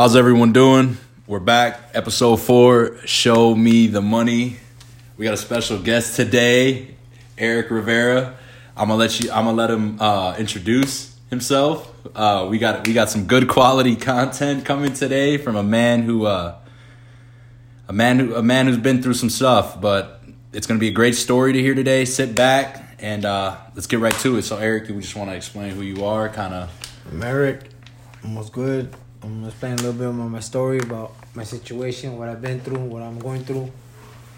How's everyone doing? We're back, episode four. Show me the money. We got a special guest today, Eric Rivera. I'm gonna let you. I'm gonna let him uh, introduce himself. Uh, we got we got some good quality content coming today from a man who uh, a man who a man who's been through some stuff. But it's gonna be a great story to hear today. Sit back and uh, let's get right to it. So, Eric, we just want to explain who you are, kind of. Eric. What's good. I'm gonna explain a little bit about my story, about my situation, what I've been through, what I'm going through.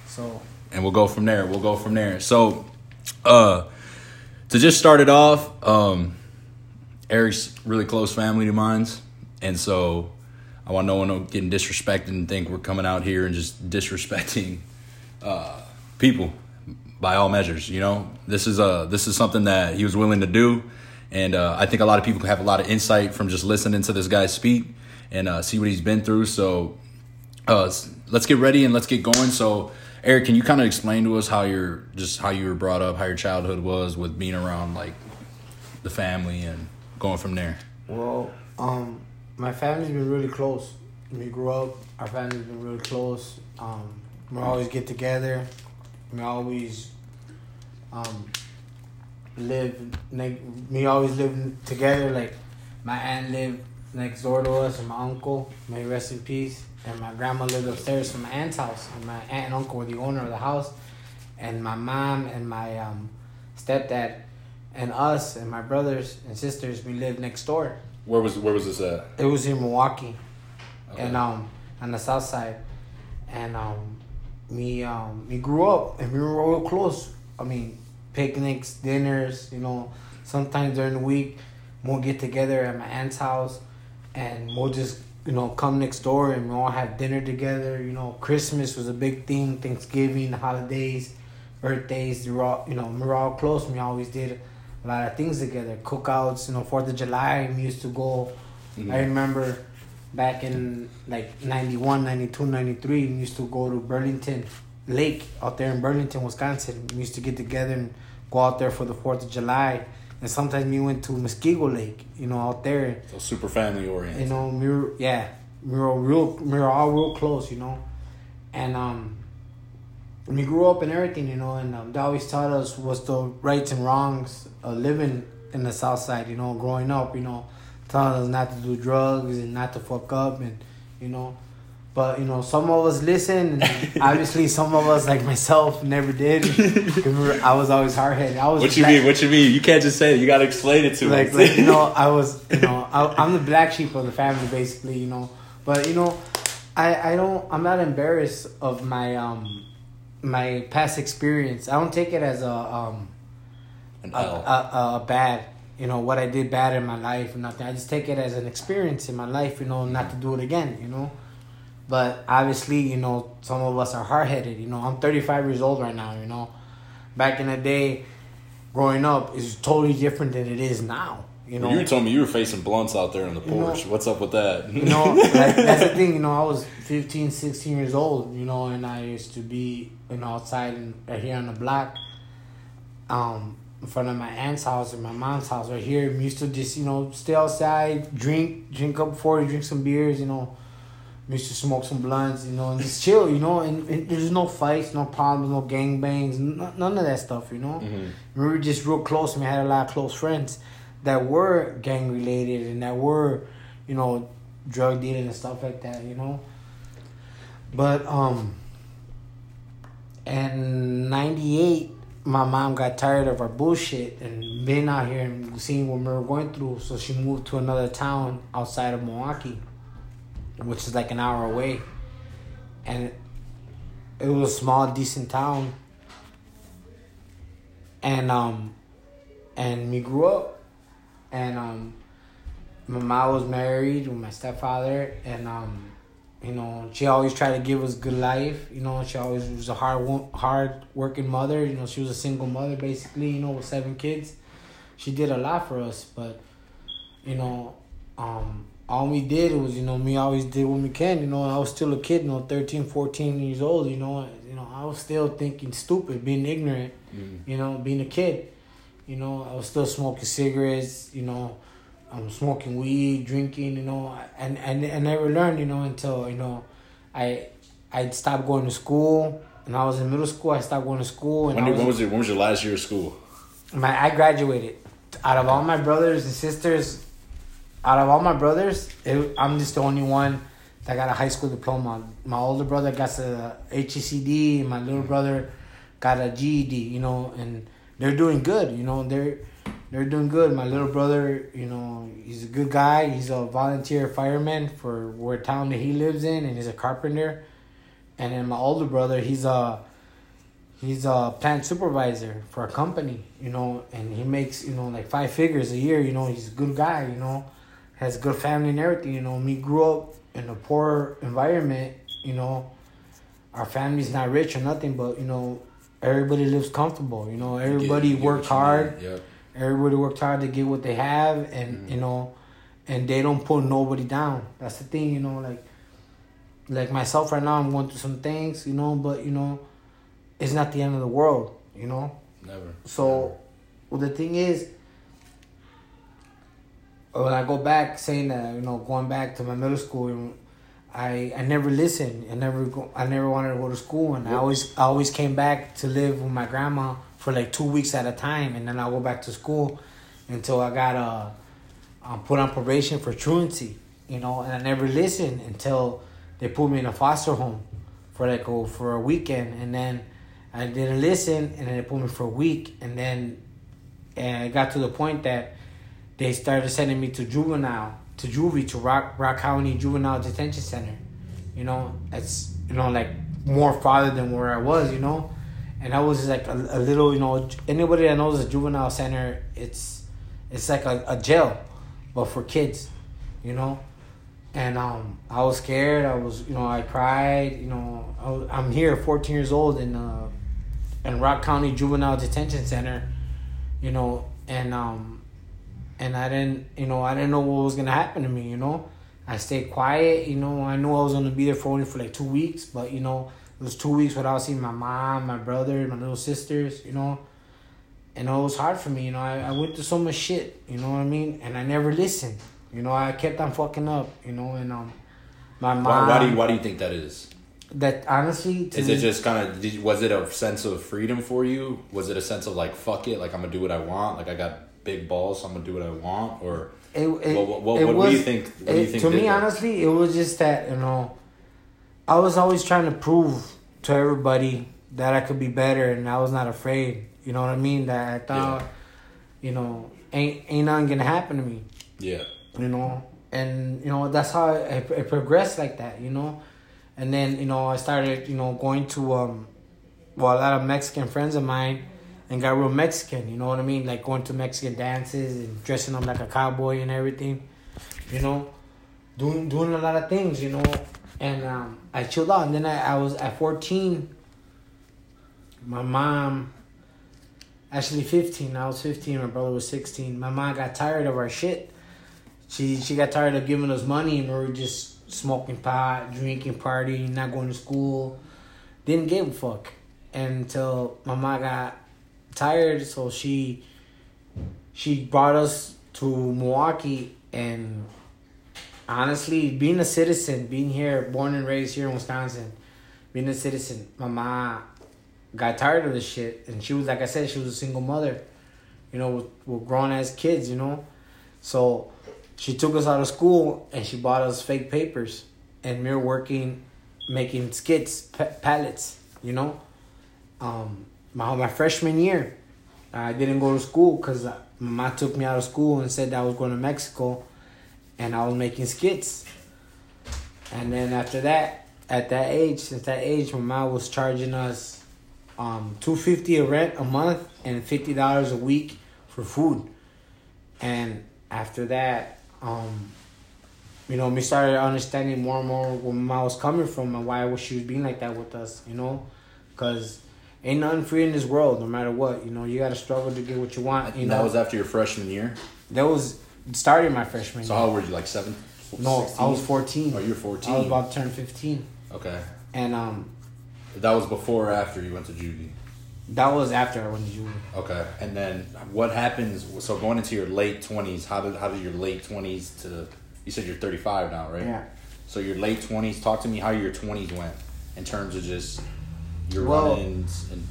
So. And we'll go from there. We'll go from there. So, uh, to just start it off, um, Eric's really close family to mine's, and so I want no one getting disrespected and think we're coming out here and just disrespecting uh, people by all measures. You know, this is a this is something that he was willing to do, and uh, I think a lot of people can have a lot of insight from just listening to this guy speak and uh, see what he's been through. So, uh, let's get ready and let's get going. So, Eric, can you kind of explain to us how you're just how you were brought up, how your childhood was with being around like the family and going from there? Well, um, my family's been really close. We grew up, our family's been really close. Um, we always get together. We always um, live. Like, we always live together. Like my aunt lived next door to us, and my uncle, may rest in peace, and my grandma lived upstairs from my aunt's house. And my aunt and uncle were the owner of the house, and my mom and my um, stepdad and us and my brothers and sisters we lived next door. Where was where was this at? It was in Milwaukee, okay. and um on the south side, and um me um we grew up and we were real close. I mean picnics, dinners, you know. Sometimes during the week, we'll get together at my aunt's house, and we'll just you know come next door and we'll all have dinner together. You know, Christmas was a big thing. Thanksgiving, holidays, birthdays. We were all you know we're all close. We always did a lot of things together. Cookouts, you know, Fourth of July. We used to go. Mm-hmm. I remember back in like 91, 92, 93, we used to go to Burlington Lake out there in Burlington, Wisconsin. We used to get together and go out there for the 4th of July. And sometimes we went to Muskego Lake, you know, out there. So super family oriented. You know, we were, yeah, we were real, we were all real close, you know. And um, we grew up and everything, you know, and um, they always taught us what's the rights and wrongs of living in the South Side, you know, growing up, you know, telling us not to do drugs and not to fuck up and, you know, but you know, some of us listen, and obviously some of us, like myself, never did. I was always hard headed. I was. What you black, mean? What you mean? You can't just say it. You gotta explain it to like, Like you know, I was. You know, I, am the black sheep of the family, basically. You know, but you know, I I don't. I'm not embarrassed of my um my past experience. I don't take it as a um a, a, a bad you know what I did bad in my life and nothing. I just take it as an experience in my life, you know, not to do it again, you know. But obviously, you know, some of us are hard headed. You know, I'm 35 years old right now. You know, back in the day, growing up is totally different than it is now. You know, you were telling me you were facing blunts out there on the porch. Know, What's up with that? you know, like, that's the thing. You know, I was 15, 16 years old. You know, and I used to be you know outside and right here on the block, um, in front of my aunt's house and my mom's house right here. We used to just you know stay outside, drink, drink up before, drink some beers. You know used to smoke some blunts, you know, and just chill, you know, and, and there's no fights, no problems, no gang bangs, n- none of that stuff, you know. Mm-hmm. We were just real close, and we had a lot of close friends that were gang related and that were, you know, drug dealing and stuff like that, you know. But um, in '98, my mom got tired of our bullshit and being out here and seeing what we were going through, so she moved to another town outside of Milwaukee which is like an hour away, and it, was a small, decent town. And um, and we grew up, and um, my mom was married with my stepfather, and um, you know, she always tried to give us good life. You know, she always was a hard, hard working mother. You know, she was a single mother basically. You know, with seven kids, she did a lot for us. But, you know, um, all we did was, you know, me always did what we can. You know, I was still a kid, you know, 13, 14 years old, you know. You know, I was still thinking stupid, being ignorant, mm. you know, being a kid. You know, I was still smoking cigarettes, you know, I'm smoking weed, drinking, you know, and and I never learned, you know, until you know, I I stopped going to school. And I was in middle school. I stopped going to school. And when, was, when was it? When was your last year of school? My I graduated. Out of all my brothers and sisters, out of all my brothers, it, I'm just the only one that got a high school diploma. My older brother got a HECD. My little mm-hmm. brother got a GED. You know, and they're doing good. You know, they're they're doing good. My little brother, you know, he's a good guy. He's a volunteer fireman for where town that he lives in, and he's a carpenter. And then my older brother, he's a he's a plant supervisor for a company, you know, and he makes you know like five figures a year. You know, he's a good guy. You know, has good family and everything. You know, me grew up in a poor environment. You know, our family's not rich or nothing, but you know, everybody lives comfortable. You know, everybody you get, worked hard. Yep Everybody worked hard to get what they have, and mm-hmm. you know, and they don't pull nobody down. That's the thing, you know. Like, like myself right now, I'm going through some things, you know, but you know, it's not the end of the world, you know. Never. So, Never. well, the thing is, when I go back saying that, you know, going back to my middle school, I I never listened. I never go. I never wanted to go to school, and. I always I always came back to live with my grandma for like two weeks at a time, and then I'll go back to school until I got uh, um, put on probation for truancy, you know. And I never listened until they put me in a foster home for like oh, for a weekend, and then I didn't listen, and then they put me for a week, and then and it got to the point that they started sending me to juvenile, to juvie, to Rock Rock County Juvenile Detention Center. You know, it's you know like more farther than where I was, you know and I was like a, a little, you know, anybody that knows the juvenile center, it's it's like a, a jail, but for kids, you know. And um, I was scared. I was, you know, I cried. You know, I I'm here, 14 years old, in uh, in Rock County Juvenile Detention Center, you know, and um, and I didn't, you know, I didn't know what was gonna happen to me. You know, I stayed quiet. You know, I knew I was gonna be there for only for like two weeks, but you know, it was two weeks without seeing my mom, my brother, my little sisters, you know. And it was hard for me, you know. I, I went through so much shit, you know what I mean? And I never listened. You know, I kept on fucking up, you know, and um my mom why, why do you why do you think that is? That honestly Is me, it just kind of was it a sense of freedom for you? Was it a sense of like fuck it, like I'm gonna do what I want, like I got big balls, so I'm gonna do what I want, or it, it, what, what, what, was, do you think? What it, do you think to me, that? honestly, it was just that you know, I was always trying to prove to everybody that I could be better, and I was not afraid. You know what I mean? That I thought, yeah. you know, ain't ain't nothing gonna happen to me. Yeah. You know, and you know that's how it, it progressed like that. You know, and then you know I started you know going to um, well a lot of Mexican friends of mine, and got real Mexican. You know what I mean? Like going to Mexican dances and dressing up like a cowboy and everything. You know, doing doing a lot of things. You know, and um, I chilled out. And then I, I was at 14. My mom, actually 15. I was 15. My brother was 16. My mom got tired of our shit. She she got tired of giving us money, and we were just smoking pot, drinking, partying, not going to school. Didn't give a fuck until my mom got tired. So she she brought us to Milwaukee and honestly, being a citizen, being here, born and raised here in Wisconsin, being a citizen, mom got tired of this shit, and she was like I said, she was a single mother, you know, with, with grown ass kids, you know, so she took us out of school and she bought us fake papers, and we were working, making skids, pallets, you know, um, my my freshman year, I didn't go to school because my took me out of school and said that I was going to Mexico and I was making skids. And then after that, at that age, since that age, my mom was charging us um, two fifty a rent a month and fifty dollars a week for food. And after that, um, you know, we started understanding more and more where my mom was coming from and why she was being like that with us. You know, because ain't nothing free in this world, no matter what. You know, you got to struggle to get what you want. You and know, that was after your freshman year. That was started my freshman. Year. So how old were you? Like seven? No, 16? I was fourteen. Oh, you're fourteen. I was about to turn fifteen. Okay. And um. That was before or after you went to juvie? That was after I went to juvie. Okay, and then what happens? So going into your late twenties, how did how did your late twenties to? You said you're 35 now, right? Yeah. So your late twenties. Talk to me how your twenties went in terms of just your Well- run-ins and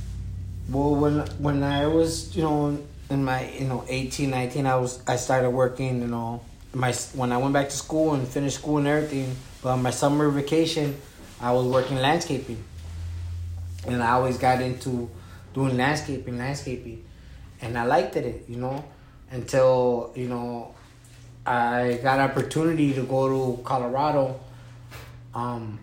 Well, when when I was you know in my you know 18, 19, I was I started working you know my when I went back to school and finished school and everything. But on my summer vacation, I was working landscaping, and I always got into doing landscaping, landscaping, and I liked it, you know, until you know I got opportunity to go to Colorado. Um,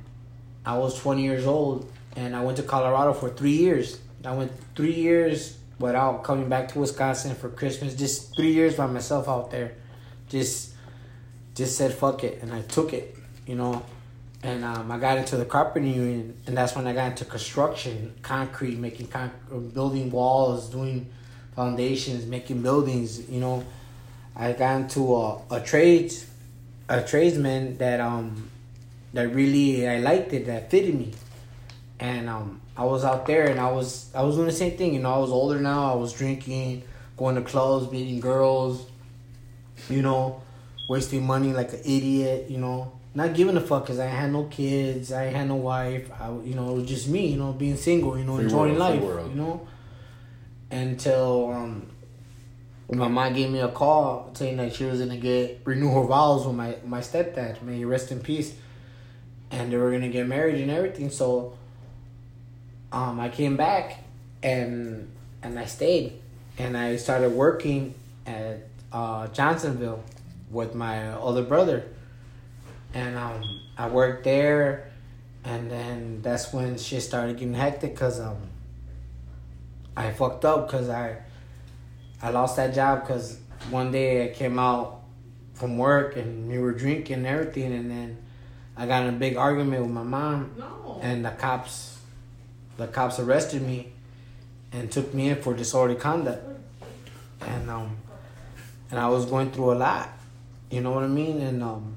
I was 20 years old and I went to Colorado for three years. I went three years without coming back to Wisconsin for Christmas. Just three years by myself out there. Just, just said fuck it, and I took it, you know. And um, I got into the carpentry union, and that's when I got into construction, concrete, making con- building walls, doing foundations, making buildings. You know, I got into a, a trades, a tradesman that um that really I liked it, that fitted me, and um I was out there and I was I was doing the same thing. You know, I was older now. I was drinking, going to clubs, meeting girls. You know, wasting money like an idiot. You know, not giving a fuck because I had no kids, I had no wife. I you know it was just me. You know, being single. You know, Free enjoying world, life. You know, until um my mom gave me a call saying that she was gonna get renew her vows with my my stepdad. May he rest in peace. And they were gonna get married and everything. So, um, I came back and and I stayed and I started working at uh, Johnsonville with my older brother. And um, I worked there, and then that's when shit started getting hectic because um, I fucked up because I I lost that job because one day I came out from work and we were drinking and everything, and then I got in a big argument with my mom, No. and the cops, the cops arrested me, and took me in for disorderly conduct, and um, and I was going through a lot, you know what I mean, and um,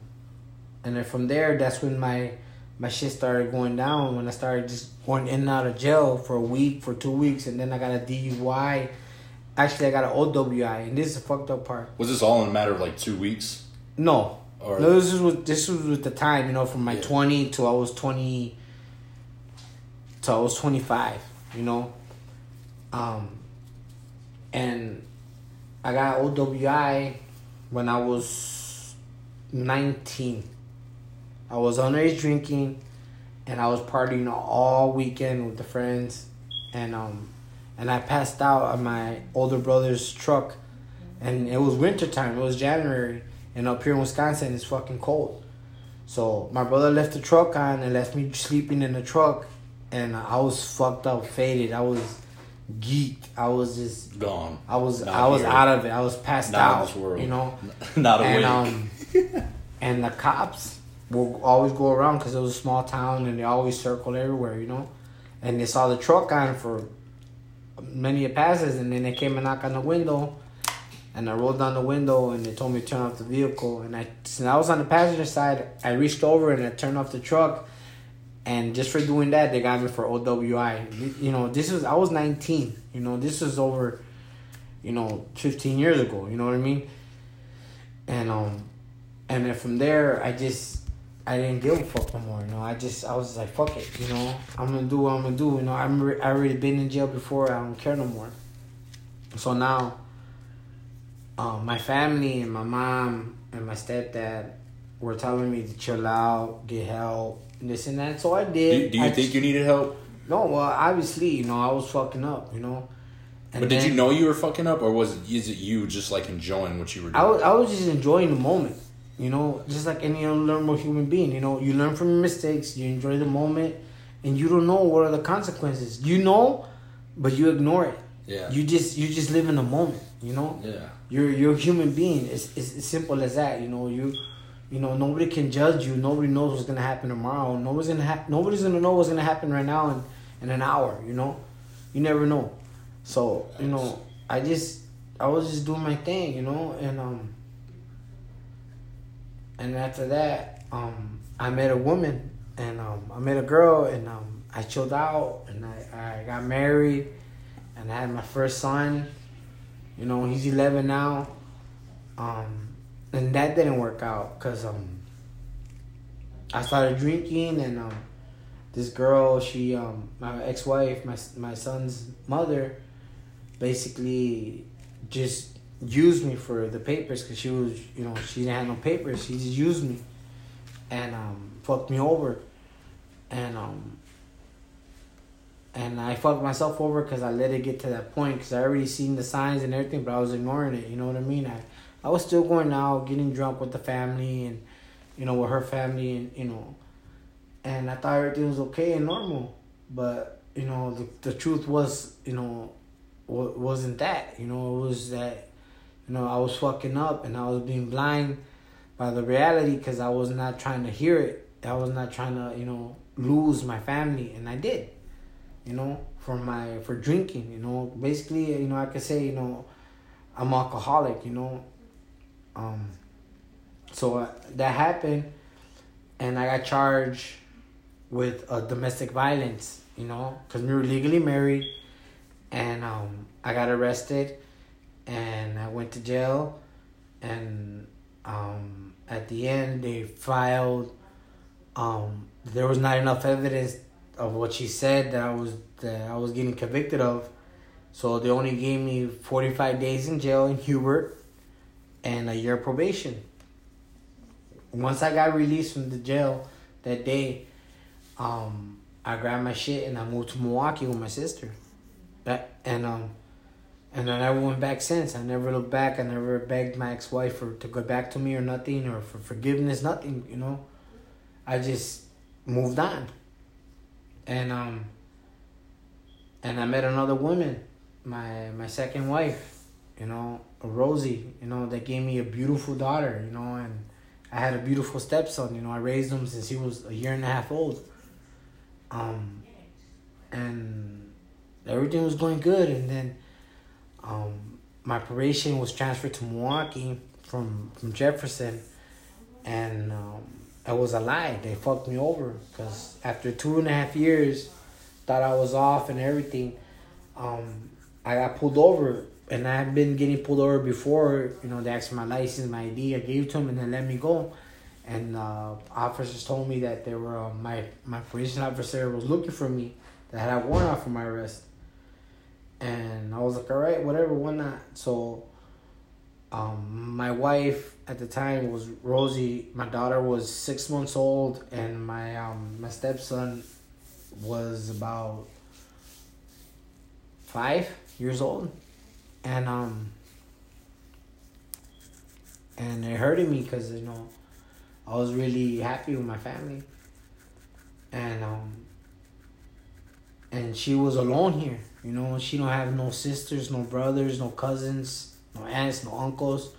and then from there, that's when my my shit started going down when I started just going in and out of jail for a week, for two weeks, and then I got a DUI. Actually, I got an OWI, and this is the fucked up part. was this all in a matter of like two weeks? No, Or no, this was with this was with the time, you know, from my Yeah. twenty to I was twenty. To I was twenty five, you know, um, and I got OWI when I was nineteen. I was underage drinking, and I was partying all weekend with the friends, and um, and I passed out on my older brother's truck, and it was winter time. It was January, and up here in Wisconsin, it's fucking cold. So my brother left the truck on and left me sleeping in the truck, and I was fucked up, faded. I was geeked. I was just, Gone. I was, Not I was here. out of it. I was passed Not in out. this world. You know, Not and awake. um, and the cops will always go around because it was a small town, and they always circle everywhere, you know. And they saw the truck on for many passes, and then they came and knocked on the window, and I rolled down the window, and they told me to turn off the vehicle, and I since I was on the passenger side, I reached over and I turned off the truck. And just for doing that, they got me for OWI. You know, this was I was 19. You know, this was over, you know, 15 years ago. You know what I mean? And um, and then from there, I just I didn't give a fuck no more. You know, I just I was like, fuck it. You know, I'm gonna do what I'm gonna do. You know, I'm re- I already been in jail before. I don't care no more. So now, um, my family and my mom and my stepdad were telling me to chill out, get help, this and that. So I did. do you I think you needed help? No, well, obviously, you know, I was fucking up. You know. And But did you know you were fucking up, or was it is it you just like enjoying what you were doing? I was, I was just enjoying the moment, you know, just like any other normal human being. You know, you learn from your mistakes, you enjoy the moment, and you don't know what are the consequences. You know, but you ignore it. yeah. You just you just live in the moment. You know, yeah. you're you're a human being. It's, it's as simple as that. You know, you you know nobody can judge you. Nobody knows what's gonna happen tomorrow. Nobody's gonna ha- nobody's gonna know what's gonna happen right now in in an hour. You know, you never know. So you know, I just I was just doing my thing. You know, and um and after that um I met a woman and um I met a girl and um I chilled out and I I got married and I had my first son. You know, he's 11 now. Um, and that didn't work out because um, I started drinking, and um, this girl, she, um, my ex-wife, my my son's mother, basically just used me for the papers because she was, you know, she didn't have no papers. She just used me, and um, fucked me over, and um, and I fucked myself over because I let it get to that point because I already seen the signs and everything, but I was ignoring it. You know what I mean? I I was still going out, getting drunk with the family and, you know, with her family and, you know, and I thought everything was okay and normal. But, you know, the, the truth was, you know, wasn't that. You know, it was that, you know, I was fucking up and I was being blind by the reality because I was not trying to hear it. I was not trying to, you know, lose my family. And I did, you know, for my, for drinking, you know. Basically, you know, I could say, you know, I'm alcoholic, you know. Um, so uh, that happened, and I got charged with uh, domestic violence. You know, because we were legally married, and um, I got arrested, and I went to jail, and um, at the end they filed. Um, there was not enough evidence of what she said that I was that I was getting convicted of, so they only gave me forty five days in jail in Huber and a year probation. Once I got released from the jail that day, um, I grabbed my shit and I moved to Milwaukee with my sister. That and um, and I never went back since. I never looked back. I never begged my ex wife for to go back to me or nothing or for forgiveness, nothing. You know, I just moved on. And um. And I met another woman, my my second wife, you know, Rosie, you know, that gave me a beautiful daughter, you know, and I had a beautiful stepson, you know, I raised him since he was a year and a half old. Um, and everything was going good, and then um, my probation was transferred to Milwaukee from from Jefferson, and um, it was a lie. They fucked me over because after two and a half years, thought I was off and everything. Um, I got pulled over and I've been getting pulled over before. You know, they asked for my license, my ID. I gave to them, and then let me go. And uh, officers told me that they were uh, my my probation officer was looking for me. That had a warrant out for my arrest. And I was like, all right, whatever, why not? So, um, my wife at the time was Rosie. My daughter was six months old, and my um my stepson was about five years old and um and it hurted me because you know I was really happy with my family. And um and she was alone here you know? She don't have no sisters no brothers no cousins no aunts no uncles.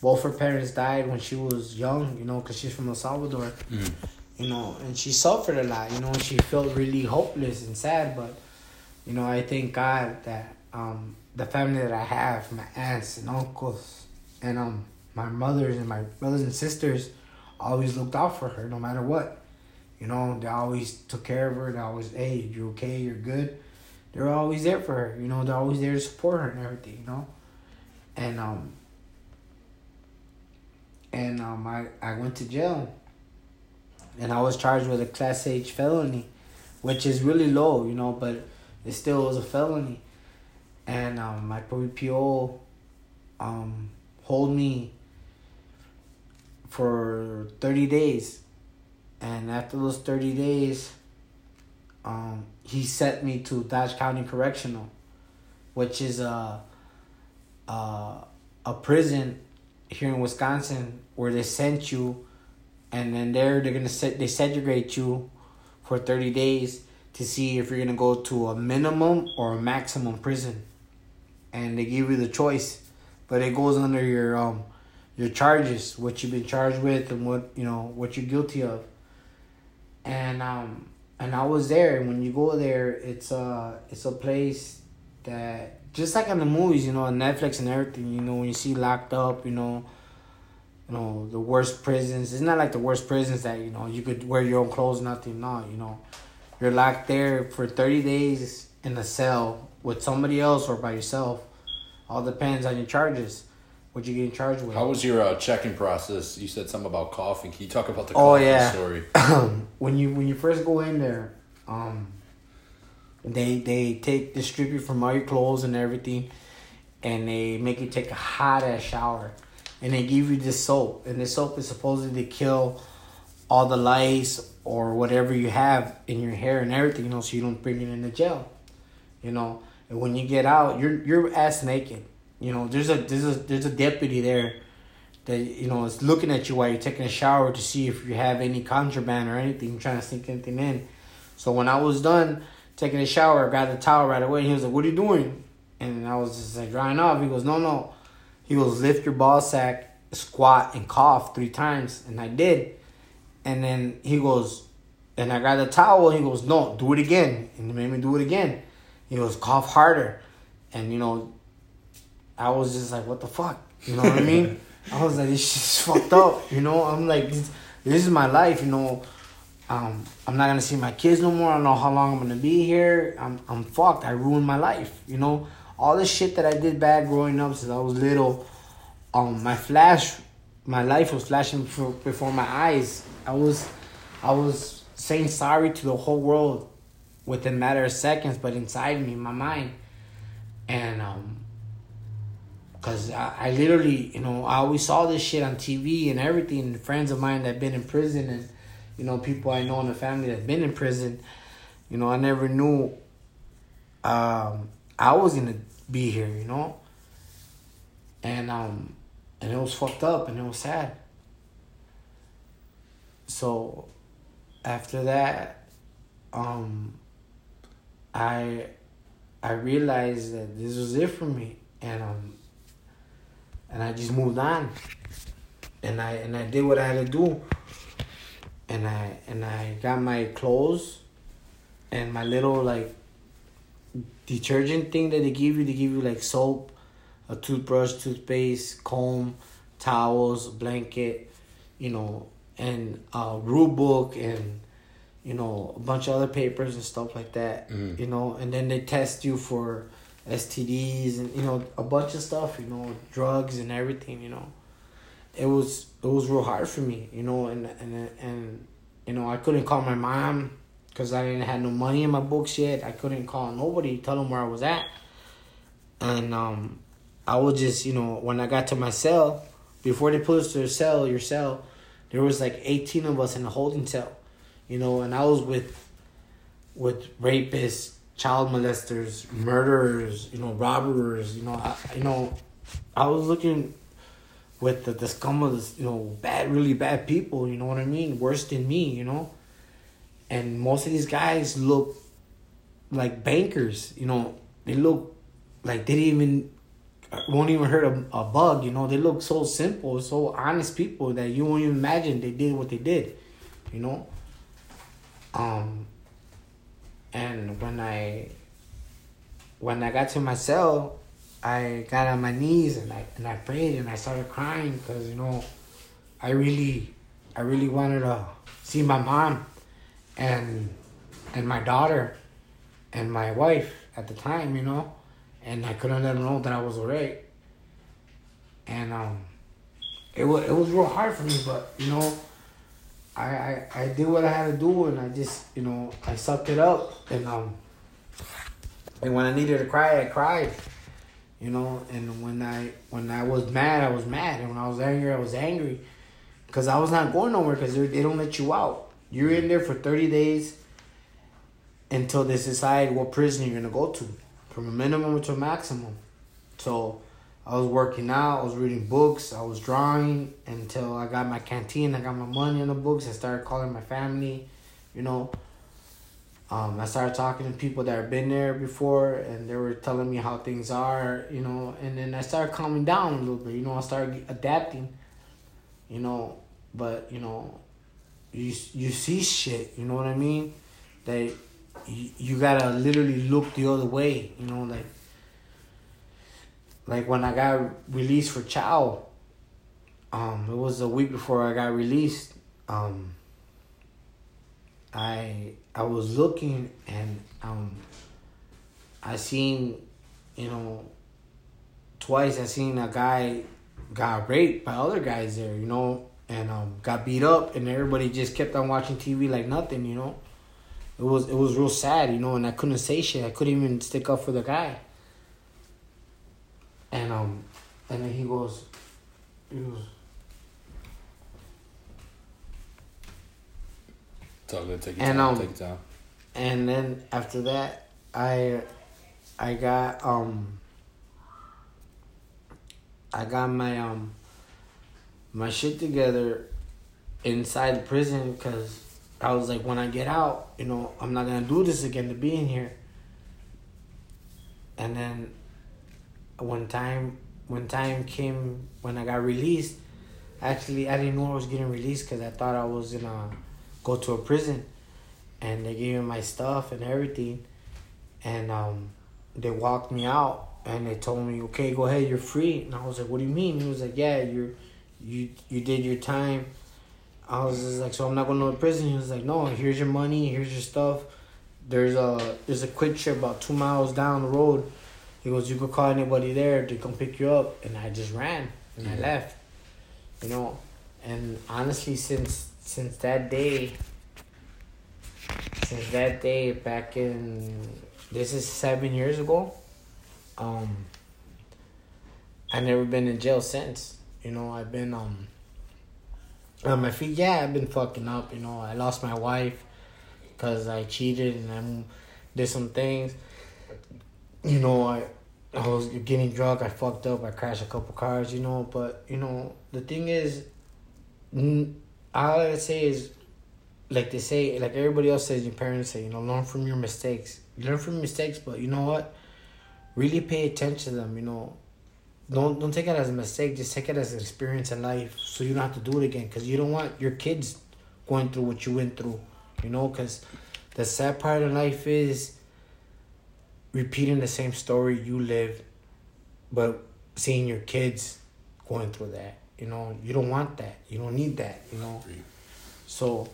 Both her parents died when she was young you know because she's from el salvador. Mm. you know and she suffered a lot you know? She felt really hopeless and sad but you know i thank god that um the family that I have, my aunts and uncles, and um my mothers and my brothers and sisters, always looked out for her no matter what. You know, they always took care of her. They always, hey, you're okay? You're good. They're always there for her. You know, they're always there to support her and everything. You know, and um. And um, I, I went to jail. And I was charged with a class H felony, which is really low, you know, but it still was a felony and um, my PO um, hold me for 30 days. And after those 30 days, um, he sent me to Dodge County Correctional, which is a, a, a prison here in Wisconsin where they sent you and then there they're gonna set they segregate you for 30 days to see if you're gonna go to a minimum or a maximum prison and they give you the choice, but it goes under your um your charges, what you've been charged with, and what you know what you're guilty of. And um and I was there, and when you go there, it's a it's a place that just like in the movies, you know, on Netflix and everything, you know, when you see locked up, you know, you know the worst prisons. It's not like the worst prisons that you know you could wear your own clothes, nothing. No, you know, you're locked there for thirty days in a cell with somebody else or by yourself. All depends on your charges. What you getting charged with? How was your uh, checking process? You said something about coughing. Can you talk about the Oh, coughing yeah. story? when you when you first go in there, um, they they take distribute from all your clothes and everything, and they make you take a hot ass shower, and they give you this soap, and this soap is supposedly to kill all the lice or whatever you have in your hair and everything, you know, so you don't bring it into jail, you know. And when you get out, you're you're ass naked, you know. There's a there's a there's a deputy there that you know is looking at you while you're taking a shower to see if you have any contraband or anything, trying to sneak anything in. So when I was done taking a shower, I grabbed the towel right away. And he was like, "What are you doing?" And I was just like drying off. He goes, "No, no." He goes, "Lift your ball sack, squat, and cough three times," and I did. And then he goes, and I grabbed the towel. He goes, "No, do it again," and he made me do it again. He goes, "Cough harder," and you know, I was just like, "What the fuck?" You know what I mean? I was like, this shit's fucked up. You know, I'm like, this, this is my life. You know, um, I'm not gonna see my kids no more. I don't know how long I'm gonna be here. I'm, I'm fucked. I ruined my life. You know, all the shit that I did bad growing up since I was little. Um, my flash, my life was flashing before, before my eyes. I was, I was saying sorry to the whole world within matter of seconds, but inside me, my mind, and um, Cause I, I literally, you know, I always saw this shit on TV and everything. Friends of mine that been in prison and, you know, people I know in the family that been in prison. You know, I never knew um, I was gonna be here. You know, and um, and it was fucked up and it was sad. So, after that, um, I I realized that this was it for me, and um, and I just moved on. And I and I did what I had to do. And I and I got my clothes and my little like detergent thing that they give you. They give you like soap, a toothbrush, toothpaste, comb, towels, blanket, you know, and a rule book and you know a bunch of other papers and stuff like that. Mhm. You know, and then they test you for STDs and you know a bunch of stuff. You know, drugs and everything. You know, it was it was real hard for me. You know, and and and you know I couldn't call my mom because I didn't have no money in my books yet. I couldn't call nobody tell them where I was at, and um, I was just you know when I got to my cell before they put us to your cell, your cell, there was like eighteen of us in a holding cell, you know, and I was with with rapists, child molesters, murderers, you know, robbers, you know, I, you know, I was looking with the, the scum of this, you know, bad, really bad people, you know what I mean? Worse than me, you know? And most of these guys look like bankers, you know, they look like they didn't even, won't even hurt a, a bug, you know? They look so simple, so honest people that you won't even imagine they did what they did, you know? Um, and when I, when I got to my cell, I got on my knees and I and I prayed and I started crying because you know, I really, I really wanted to see my mom, and and my daughter, and my wife at the time, you know, and I couldn't let them know that I was alright. And um, it was it was real hard for me, but you know, I I I did what I had to do and I just you know I sucked it up and um. And when I needed to cry, I cried you know and when i when i was mad i was mad. And when i was angry i was angry. Because i was not going nowhere because they don't let you out. You're in there for 30 days until they decide what prison you're to go to from a minimum to a maximum. So i was working out i was reading books i was drawing until i got my canteen i got my money in the books i started calling my family you know um, I started talking to people that have been there before, and they were telling me how things are, you know. And then I started calming down a little bit, you know. I started adapting, you know. But you know, you you see shit, you know what I mean? That you, you gotta literally look the other way, you know. Like like when I got released for Chow, um, it was a week before I got released. Um, I I was looking and um I seen, you know, twice I seen a guy got raped by other guys there, you know, and um, got beat up, and everybody just kept on watching TV like nothing, you know. It was it was real sad, you know, and I couldn't say shit. I couldn't even stick up for the guy. And um, and then he goes, he goes. It's all good. Take your And, time. um, take your time. and then after that i i got um i got my um my shit together inside the prison because i was like when i get out you know i'm not gonna do this again to be in here and then when time when time came when i got released actually i didn't know i was getting released because i thought i was gonna go to a prison. And they gave me my stuff and everything. And um they walked me out and they told me okay go ahead you're free. And i was like what do you mean? He was like yeah you're you you did your time. I was just like so i'm not going to prison? He was like no here's your money here's your stuff. There's a there's a Kwik Trip about two miles down the road he goes you could call anybody there to come pick you up. And i just ran and i left you know? And honestly since since that day since that day back in this is seven years ago um i never been in jail since you know? I've been um on my feet yeah i've been fucking up you know? I lost my wife because i cheated and i did some things you know? I i was getting drunk i fucked up i crashed a couple cars you know but you know the thing is all i say is like they say, like everybody else says, your parents say, you know, learn from your mistakes. Learn from your mistakes, but you know what? Really pay attention to them. You know, don't don't take it as a mistake. Just take it as an experience in life, so you don't have to do it again. Cause you don't want your kids going through what you went through. You know, cause the sad part of life is repeating the same story you lived, but seeing your kids going through that. You know, you don't want that. You don't need that. You know, so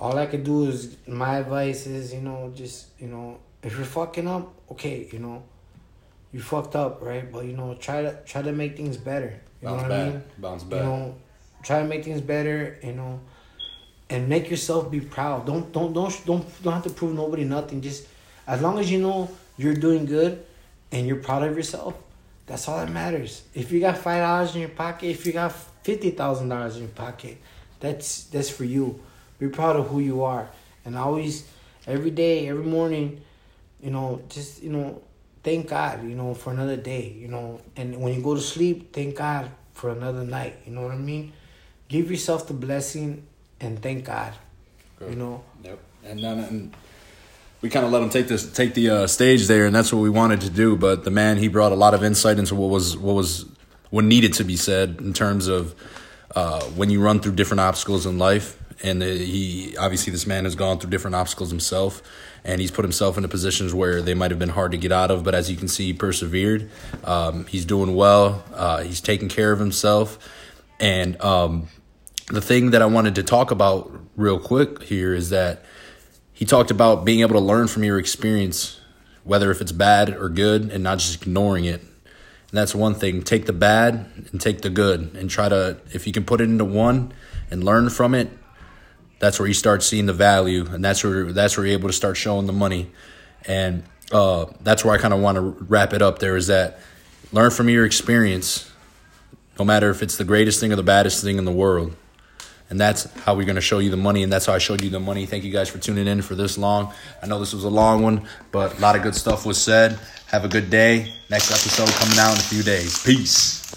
all I could do is my advice is, you know, just you know, if you're fucking up, okay, you know, you fucked up, right? But you know, try to try to make things better. You Bounce know what back. I mean? Bounce back. You know, try to make things better. You know, and make yourself be proud. Don't don't don't don't don't have to prove nobody nothing. Just as long as you know you're doing good, and you're proud of yourself, that's all that matters. If you got five dollars in your pocket, if you got fifty thousand dollars in your pocket, that's that's for you. Be proud of who you are, and always, every day, every morning, you know, just you know, thank God, you know, for another day, you know, and when you go to sleep, thank God for another night. You know what I mean? Give yourself the blessing and thank God. You know. Yep. And then and we kind of let him take this take the uh, stage there, and that's what we wanted to do. But the man he brought a lot of insight into what was what was what needed to be said in terms of uh, when you run through different obstacles in life. And he obviously this man has gone through different obstacles himself, and he's put himself into positions where they might have been hard to get out of. But as you can see, he persevered. Um, he's doing well. Uh, he's taking care of himself, and um, the thing that I wanted to talk about real quick here is that he talked about being able to learn from your experience, whether if it's bad or good, and not just ignoring it. And that's one thing. Take the bad and take the good, and try to, if you can put it into one and learn from it, that's where you start seeing the value, and that's where that's where you're able to start showing the money. And uh, that's where I kind of want to wrap it up. There is that learn from your experience, no matter if it's the greatest thing or the baddest thing in the world. And that's how we're going to show you the money. And that's how I showed you the money. Thank you guys for tuning in for this long. I know this was a long one, but a lot of good stuff was said. Have a good day. Next episode coming out in a few days. Peace.